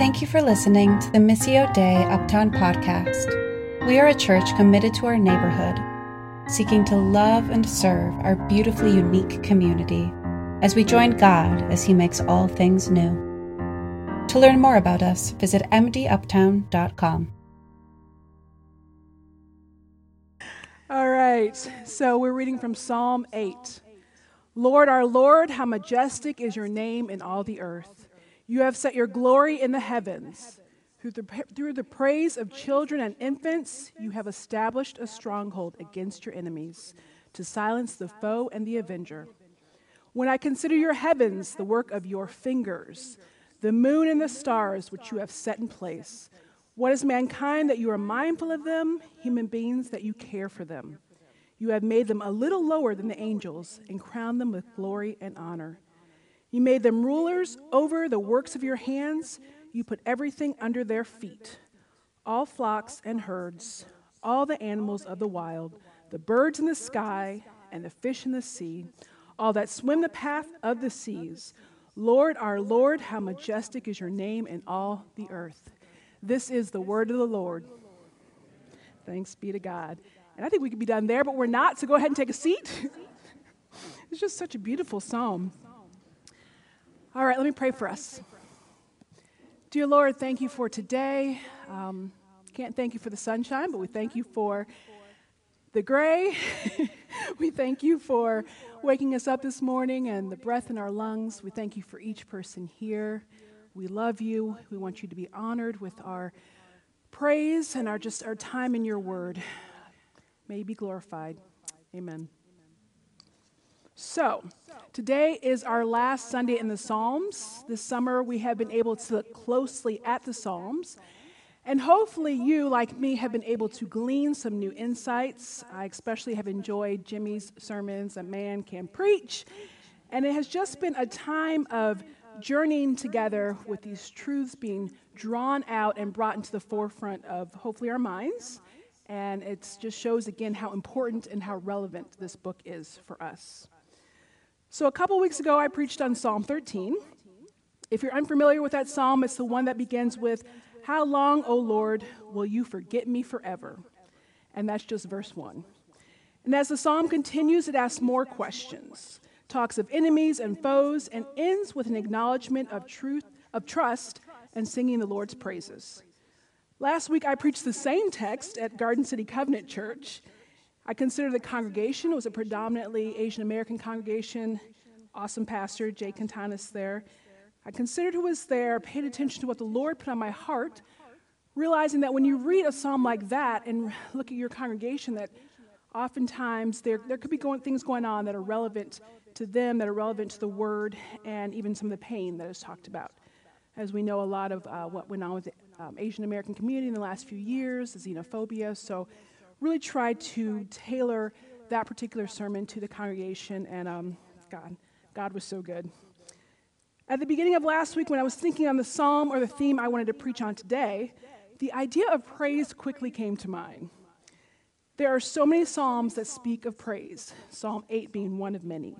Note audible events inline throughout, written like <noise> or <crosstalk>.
Thank you for listening to the Missio Dei Uptown podcast. We are a church committed to our neighborhood, seeking to love and serve our beautifully unique community as we join God as He makes all things new. To learn more about us, visit mduptown.com. All right, so we're reading from Psalm 8. Lord, our Lord, how majestic is your name in all the earth. You have set your glory in the heavens. Through the, through the praise of children and infants, you have established a stronghold against your enemies to silence the foe and the avenger. When I consider your heavens, the work of your fingers, the moon and the stars which you have set in place, what is mankind that you are mindful of them, human beings that you care for them? You have made them a little lower than the angels and crowned them with glory and honor. You made them rulers over the works of your hands. You put everything under their feet all flocks and herds, all the animals of the wild, the birds in the sky, and the fish in the sea, all that swim the path of the seas. Lord, our Lord, how majestic is your name in all the earth. This is the word of the Lord. Thanks be to God. And I think we could be done there, but we're not, so go ahead and take a seat. <laughs> it's just such a beautiful psalm. All right, let me pray for us. Dear Lord, thank you for today. Um, can't thank you for the sunshine, but we thank you for the gray. <laughs> we thank you for waking us up this morning and the breath in our lungs. We thank you for each person here. We love you. We want you to be honored with our praise and our just our time in your word. May you be glorified. Amen. So, today is our last Sunday in the Psalms. This summer, we have been able to look closely at the Psalms. And hopefully, you, like me, have been able to glean some new insights. I especially have enjoyed Jimmy's sermons, A Man Can Preach. And it has just been a time of journeying together with these truths being drawn out and brought into the forefront of hopefully our minds. And it just shows again how important and how relevant this book is for us. So, a couple weeks ago, I preached on Psalm 13. If you're unfamiliar with that psalm, it's the one that begins with, How long, O Lord, will you forget me forever? And that's just verse 1. And as the psalm continues, it asks more questions, talks of enemies and foes, and ends with an acknowledgement of truth, of trust, and singing the Lord's praises. Last week, I preached the same text at Garden City Covenant Church, I consider the congregation it was a predominantly Asian American congregation. Awesome pastor, Jay Cantanis there. I considered who was there, paid attention to what the Lord put on my heart, realizing that when you read a psalm like that and look at your congregation, that oftentimes there, there could be going, things going on that are relevant to them, that are relevant to the word, and even some of the pain that is talked about. As we know, a lot of uh, what went on with the um, Asian American community in the last few years, the xenophobia. So really tried to tailor that particular sermon to the congregation, and um, God, God was so good. At the beginning of last week, when I was thinking on the psalm or the theme I wanted to preach on today, the idea of praise quickly came to mind. There are so many psalms that speak of praise, Psalm 8 being one of many.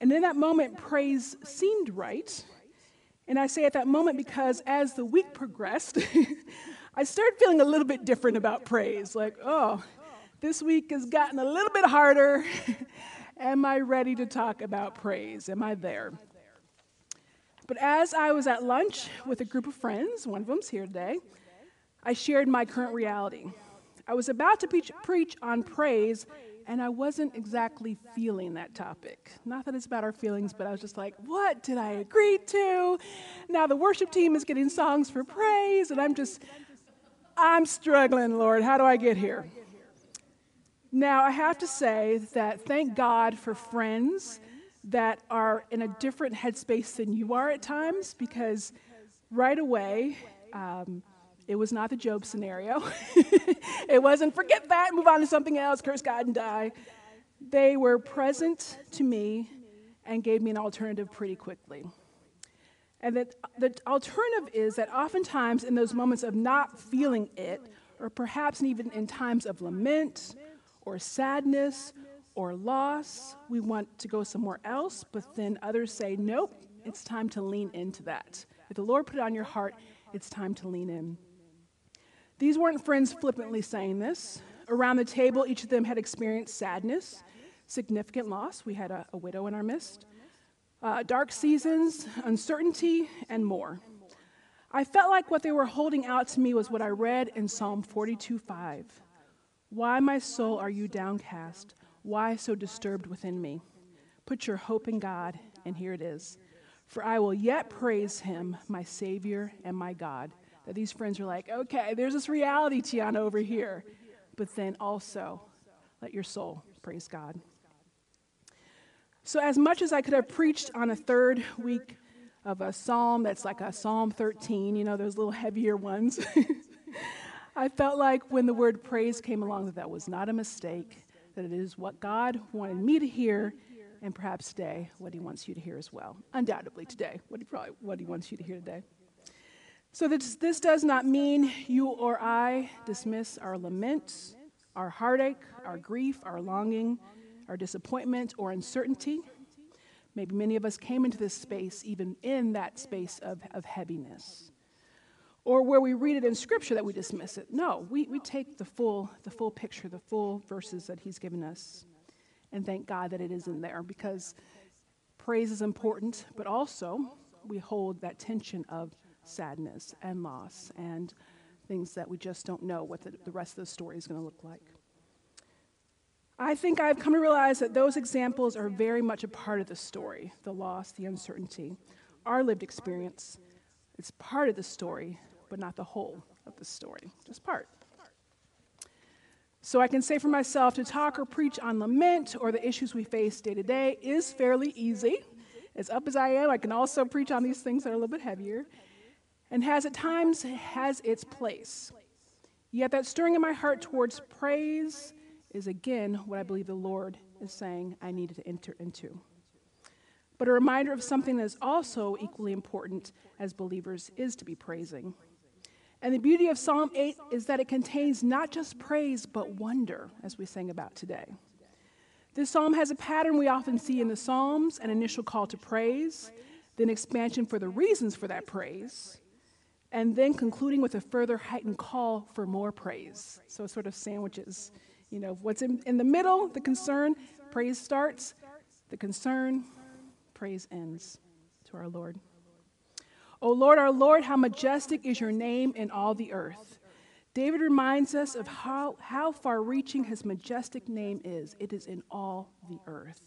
And in that moment, praise seemed right. And I say at that moment because as the week progressed, <laughs> I started feeling a little bit different about praise. Like, oh, this week has gotten a little bit harder. <laughs> Am I ready to talk about praise? Am I there? But as I was at lunch with a group of friends, one of them's here today, I shared my current reality. I was about to preach, preach on praise, and I wasn't exactly feeling that topic. Not that it's about our feelings, but I was just like, what did I agree to? Now the worship team is getting songs for praise, and I'm just I'm struggling, Lord. How do I get here? Now, I have to say that thank God for friends that are in a different headspace than you are at times because right away, um, it was not the Job scenario. <laughs> it wasn't forget that, move on to something else, curse God and die. They were present to me and gave me an alternative pretty quickly. And that the alternative is that oftentimes in those moments of not feeling it, or perhaps even in times of lament or sadness or loss, we want to go somewhere else, but then others say, nope, it's time to lean into that. If the Lord put it on your heart, it's time to lean in. These weren't friends flippantly saying this. Around the table, each of them had experienced sadness, significant loss. We had a, a widow in our midst, uh, dark seasons, uncertainty, and more. I felt like what they were holding out to me was what I read in Psalm 42 5. Why, my soul, are you downcast? Why so disturbed within me? Put your hope in God, and here it is. For I will yet praise him, my Savior and my God. That these friends are like, okay, there's this reality, Tiana, over here. But then also, let your soul praise God. So, as much as I could have preached on a third week of a psalm that's like a Psalm 13, you know, those little heavier ones, <laughs> I felt like when the word praise came along that that was not a mistake, that it is what God wanted me to hear, and perhaps today, what He wants you to hear as well. Undoubtedly, today, what He, probably, what he wants you to hear today. So, this, this does not mean you or I dismiss our laments, our heartache, our grief, our longing our disappointment or uncertainty. Maybe many of us came into this space even in that space of, of heaviness. Or where we read it in Scripture that we dismiss it. No, we, we take the full, the full picture, the full verses that He's given us, and thank God that it is in there because praise is important, but also we hold that tension of sadness and loss and things that we just don't know what the, the rest of the story is going to look like. I think I've come to realize that those examples are very much a part of the story the loss, the uncertainty, our lived experience. It's part of the story, but not the whole of the story, just part. So I can say for myself to talk or preach on lament or the issues we face day to day is fairly easy. As up as I am, I can also preach on these things that are a little bit heavier and has at times has its place. Yet that stirring in my heart towards praise is again what I believe the Lord is saying I needed to enter into. But a reminder of something that is also equally important as believers is to be praising. And the beauty of Psalm 8 is that it contains not just praise, but wonder, as we sang about today. This psalm has a pattern we often see in the Psalms an initial call to praise, then expansion for the reasons for that praise, and then concluding with a further heightened call for more praise. So it sort of sandwiches you know, what's in, in the middle, the concern, praise starts, the concern, praise ends to our Lord. O Lord, our Lord, how majestic is your name in all the earth. David reminds us of how, how far reaching his majestic name is. It is in all the earth.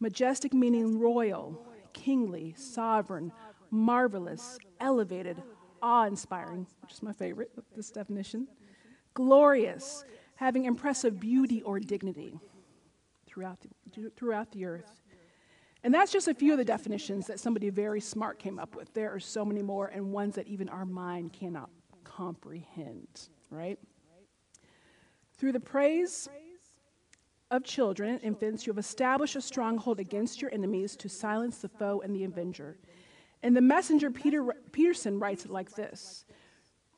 Majestic meaning royal, kingly, sovereign, marvelous, elevated, awe inspiring, which is my favorite, this definition, glorious, having impressive beauty or dignity throughout the, throughout the earth. And that's just a few of the definitions that somebody very smart came up with. There are so many more, and ones that even our mind cannot comprehend, right? Through the praise of children, and infants, you have established a stronghold against your enemies to silence the foe and the avenger. And the messenger Peter, Peterson writes it like this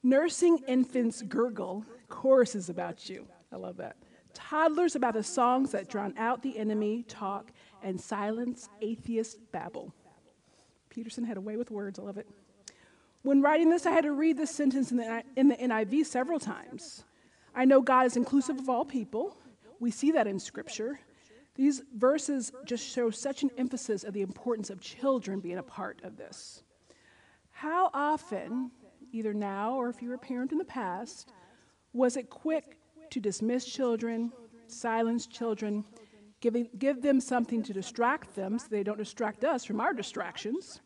Nursing infants gurgle choruses about you. I love that. Toddlers about the songs that drown out the enemy talk and silence atheist babble. Peterson had a way with words. I love it. When writing this, I had to read this sentence in the, in the NIV several times. I know God is inclusive of all people. We see that in Scripture. These verses just show such an emphasis of the importance of children being a part of this. How often either now or if you were a parent in the past, was it quick to dismiss children, silence children, giving, give them something to distract them so they don't distract us from our distractions?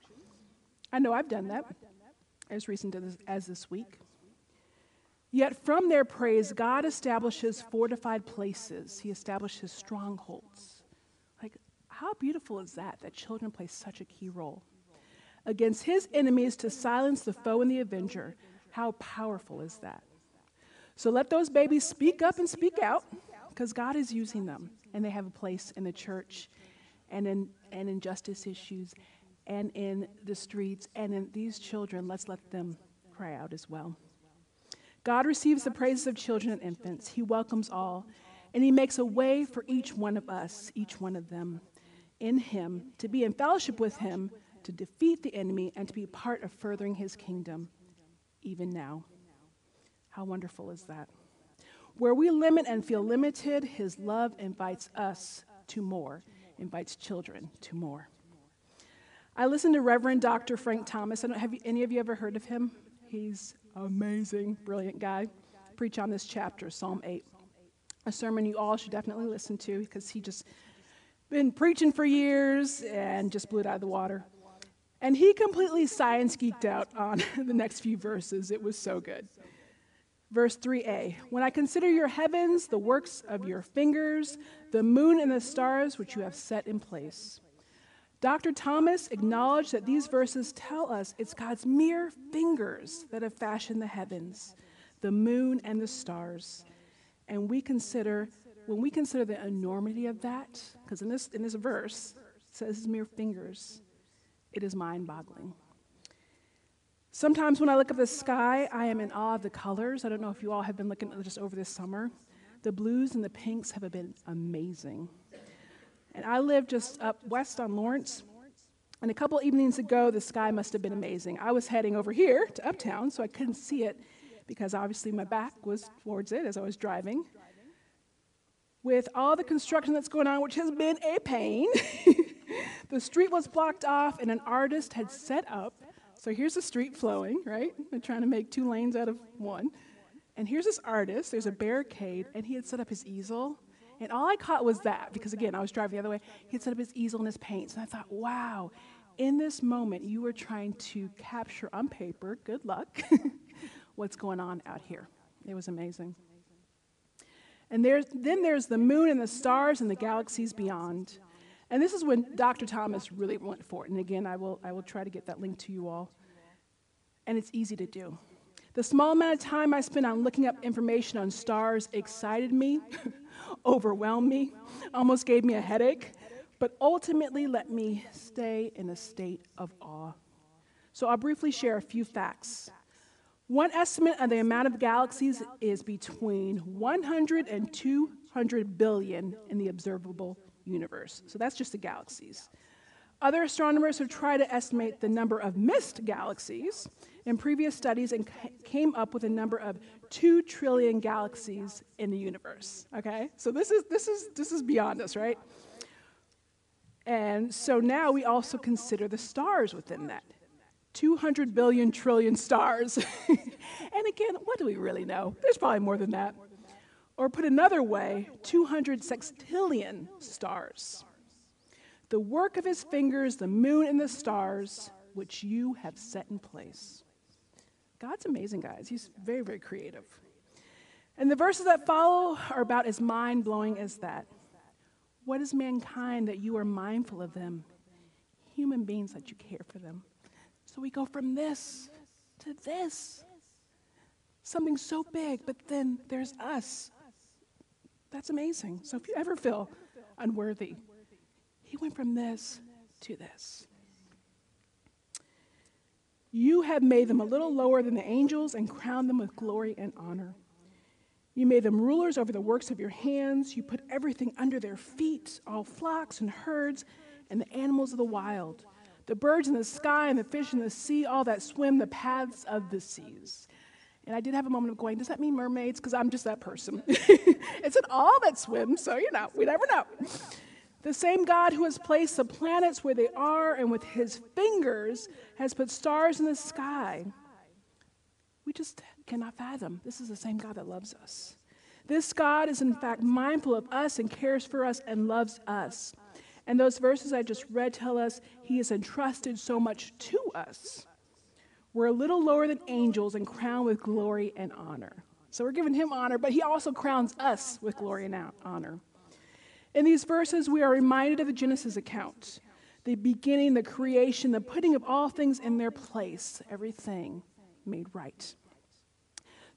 I know I've done that as recent as, as this week. Yet from their praise, God establishes fortified places, He establishes strongholds. Like, how beautiful is that, that children play such a key role? against his enemies to silence the foe and the avenger. How powerful is that? So let those babies speak up and speak out because God is using them and they have a place in the church and in, and in justice issues and in the streets and in these children. Let's let them cry out as well. God receives the praises of children and infants. He welcomes all, and He makes a way for each one of us, each one of them, in Him, to be in fellowship with Him to defeat the enemy and to be part of furthering his kingdom, even now. How wonderful is that? Where we limit and feel limited, his love invites us to more, invites children to more. I listened to Reverend Dr. Frank Thomas. I don't have you, any of you ever heard of him? He's amazing, brilliant guy. Preach on this chapter, Psalm 8. A sermon you all should definitely listen to because he just been preaching for years and just blew it out of the water. And he completely science geeked out on <laughs> the next few verses. It was so good. Verse 3a When I consider your heavens, the works of your fingers, the moon and the stars which you have set in place. Dr. Thomas acknowledged that these verses tell us it's God's mere fingers that have fashioned the heavens, the moon, and the stars. And we consider, when we consider the enormity of that, because in this, in this verse, it says mere fingers, it is mind boggling. Sometimes when I look at the sky, I am in awe of the colors. I don't know if you all have been looking just over this summer. The blues and the pinks have been amazing. And I live just up west on Lawrence. And a couple evenings ago, the sky must have been amazing. I was heading over here to Uptown, so I couldn't see it because obviously my back was towards it as I was driving. With all the construction that's going on, which has been a pain, <laughs> the street was blocked off and an artist had set up. So here's the street flowing, right? They're trying to make two lanes out of one. And here's this artist, there's a barricade, and he had set up his easel and all I caught was that, because again, I was driving the other way. He had set up his easel and his paints. And I thought, wow, in this moment, you were trying to capture on paper, good luck, <laughs> what's going on out here. It was amazing. And there's, then there's the moon and the stars and the galaxies beyond. And this is when Dr. Thomas really went for it. And again, I will, I will try to get that link to you all. And it's easy to do. The small amount of time I spent on looking up information on stars excited me. <laughs> overwhelmed me, almost gave me a headache, but ultimately let me stay in a state of awe. So I'll briefly share a few facts. One estimate of the amount of galaxies is between 100 and 200 billion in the observable universe. So that's just the galaxies. Other astronomers have tried to estimate the number of missed galaxies in previous studies and came up with a number of 2 trillion galaxies in the universe. Okay? So this is this is this is beyond us, right? And so now we also consider the stars within that. 200 billion trillion stars. <laughs> and again, what do we really know? There's probably more than that. Or put another way, 200 sextillion stars. The work of his fingers, the moon and the stars, which you have set in place. God's amazing, guys. He's very, very creative. And the verses that follow are about as mind blowing as that. What is mankind that you are mindful of them? Human beings that you care for them. So we go from this to this. Something so big, but then there's us. That's amazing. So if you ever feel unworthy, he went from this to this. You have made them a little lower than the angels and crowned them with glory and honor. You made them rulers over the works of your hands. You put everything under their feet all flocks and herds and the animals of the wild, the birds in the sky and the fish in the sea, all that swim the paths of the seas. And I did have a moment of going, does that mean mermaids? Because I'm just that person. <laughs> it's an all that swims, so you know, we never know. The same God who has placed the planets where they are and with his fingers has put stars in the sky. We just cannot fathom. This is the same God that loves us. This God is, in fact, mindful of us and cares for us and loves us. And those verses I just read tell us he has entrusted so much to us. We're a little lower than angels and crowned with glory and honor. So we're giving him honor, but he also crowns us with glory and honor. In these verses, we are reminded of the Genesis account the beginning, the creation, the putting of all things in their place, everything made right.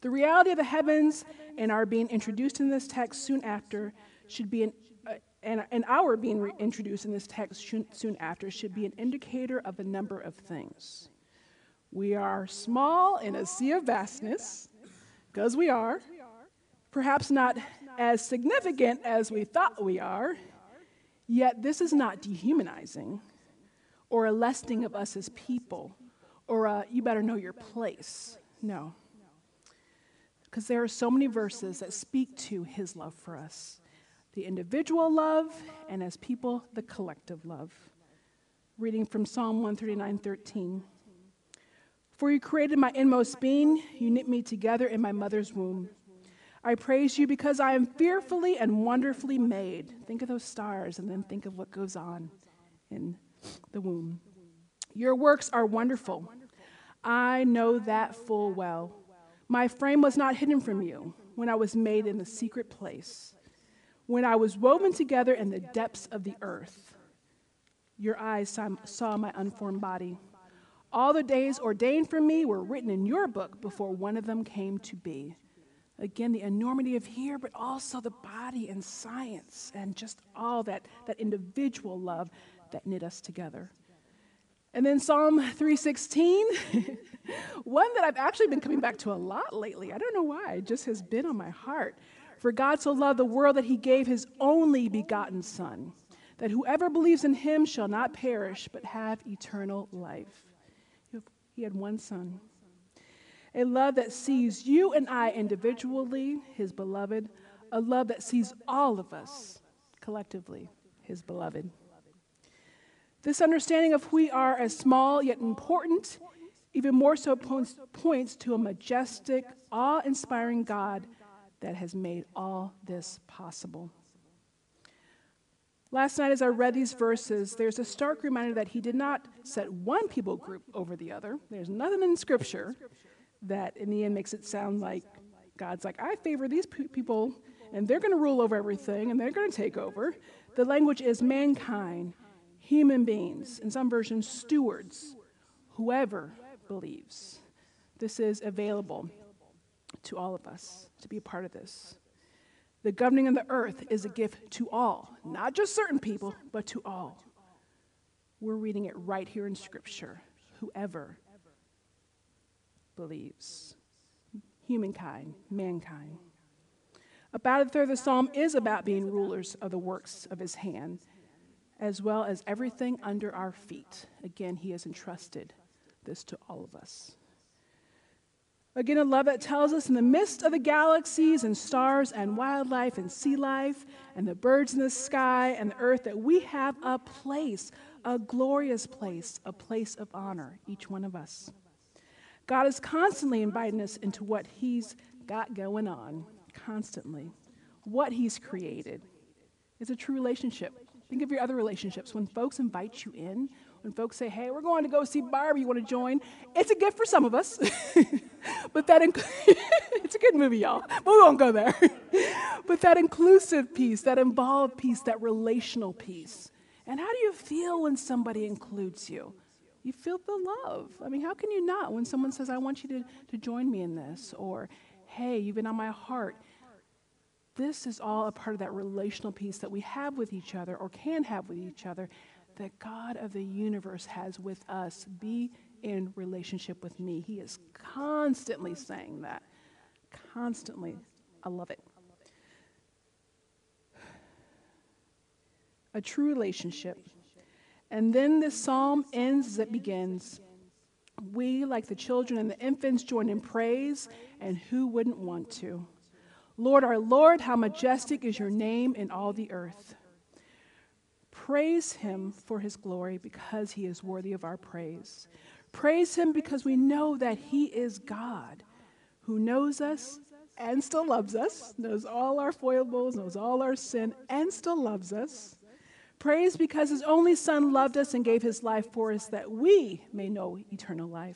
The reality of the heavens and our being introduced in this text soon after should be an uh, and, and our being introduced in this text soon after should be an indicator of a number of things. We are small in a sea of vastness, because we are, perhaps not as significant as we thought we are, yet this is not dehumanizing or a lessening of us as people or a, you better know your place. No. Because there are so many verses that speak to his love for us the individual love, and as people, the collective love. Reading from Psalm 139 13. For you created my inmost being, you knit me together in my mother's womb. I praise you because I am fearfully and wonderfully made. Think of those stars and then think of what goes on in the womb. Your works are wonderful. I know that full well. My frame was not hidden from you when I was made in the secret place, when I was woven together in the depths of the earth. Your eyes saw my unformed body. All the days ordained for me were written in your book before one of them came to be. Again, the enormity of here, but also the body and science and just all that, that individual love that knit us together. And then Psalm 316, <laughs> one that I've actually been coming back to a lot lately. I don't know why, it just has been on my heart. For God so loved the world that he gave his only begotten Son, that whoever believes in him shall not perish, but have eternal life. He had one son. A love that sees you and I individually, his beloved, a love that sees all of us collectively, his beloved. This understanding of who we are as small yet important, even more so points, points to a majestic, awe inspiring God that has made all this possible. Last night, as I read these verses, there's a stark reminder that he did not set one people group over the other. There's nothing in Scripture that, in the end, makes it sound like God's like, I favor these people, and they're going to rule over everything, and they're going to take over. The language is mankind, human beings, in some versions, stewards, whoever believes. This is available to all of us to be a part of this. The governing of the earth is a gift to all, not just certain people, but to all. We're reading it right here in Scripture. Whoever believes. Humankind, mankind. About a third of the psalm is about being rulers of the works of his hand, as well as everything under our feet. Again, he has entrusted this to all of us. Again, a love that tells us in the midst of the galaxies and stars and wildlife and sea life and the birds in the sky and the earth that we have a place, a glorious place, a place of honor, each one of us. God is constantly inviting us into what He's got going on, constantly. What He's created is a true relationship. Think of your other relationships. When folks invite you in, when folks say, hey, we're going to go see Barbie, you want to join? It's a gift for some of us. <laughs> but that, inc- <laughs> it's a good movie, y'all, but we won't go there. <laughs> but that inclusive piece, that involved piece, that relational piece. And how do you feel when somebody includes you? You feel the love. I mean, how can you not when someone says, I want you to, to join me in this? Or, hey, you've been on my heart. This is all a part of that relational piece that we have with each other or can have with each other that God of the universe has with us. Be in relationship with me. He is constantly saying that. Constantly. I love it. A true relationship. And then this psalm ends as it begins. We, like the children and the infants, join in praise, and who wouldn't want to? Lord, our Lord, how majestic is your name in all the earth. Praise him for his glory because he is worthy of our praise. Praise him because we know that he is God who knows us and still loves us, knows all our foibles, knows all our sin, and still loves us. Praise because his only Son loved us and gave his life for us that we may know eternal life.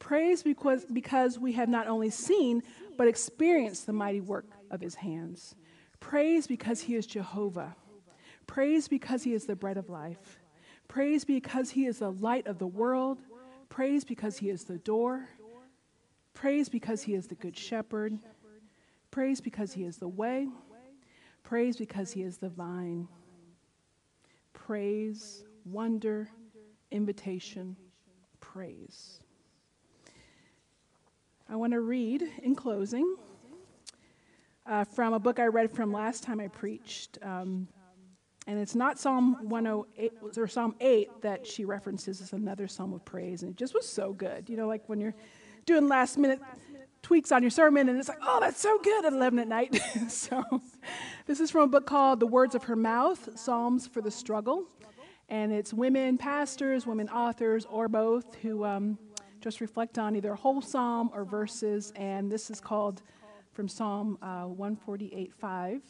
Praise because, because we have not only seen, but experienced the mighty work of his hands. Praise because he is Jehovah Praise because he is the bread of life. Praise because he is the light of the world. Praise because he is the door. Praise because he is the good shepherd. Praise because he is the way. Praise because he is the vine. Praise, wonder, invitation, praise. I want to read in closing uh, from a book I read from last time I preached. Um, And it's not Psalm 108 or Psalm 8 that she references as another psalm of praise. And it just was so good. You know, like when you're doing last minute tweaks on your sermon and it's like, oh, that's so good at 11 at night. <laughs> so this is from a book called The Words of Her Mouth Psalms for the Struggle. And it's women pastors, women authors, or both who um, just reflect on either a whole psalm or verses. And this is called from Psalm uh, 148 5.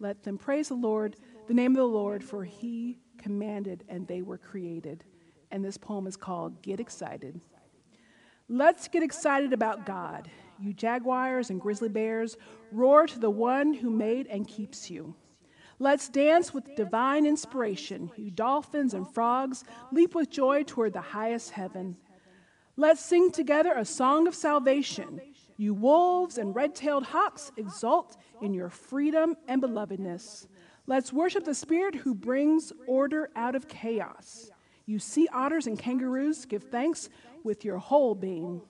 Let them praise the Lord, the name of the Lord, for he commanded and they were created. And this poem is called Get Excited. Let's get excited about God. You jaguars and grizzly bears, roar to the one who made and keeps you. Let's dance with divine inspiration. You dolphins and frogs, leap with joy toward the highest heaven. Let's sing together a song of salvation. You wolves and red tailed hawks, exult in your freedom and belovedness. Let's worship the Spirit who brings order out of chaos. You sea otters and kangaroos, give thanks with your whole being.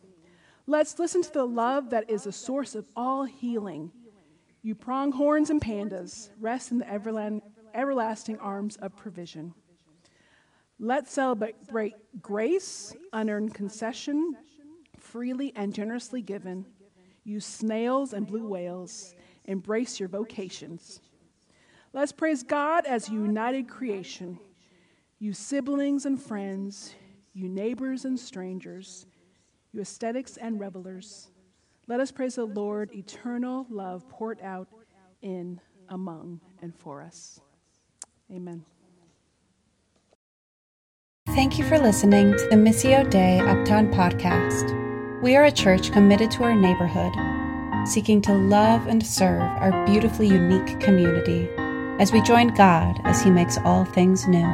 Let's listen to the love that is the source of all healing. You pronghorns and pandas, rest in the everlasting arms of provision. Let's celebrate grace, unearned concession, freely and generously given. You snails and blue whales, embrace your vocations. Let's praise God as united creation. You siblings and friends, you neighbors and strangers, you aesthetics and revelers. Let us praise the Lord, eternal love poured out in, among, and for us. Amen. Thank you for listening to the Missio Dei Uptown podcast. We are a church committed to our neighborhood, seeking to love and serve our beautifully unique community as we join God as He makes all things new.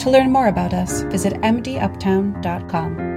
To learn more about us, visit mduptown.com.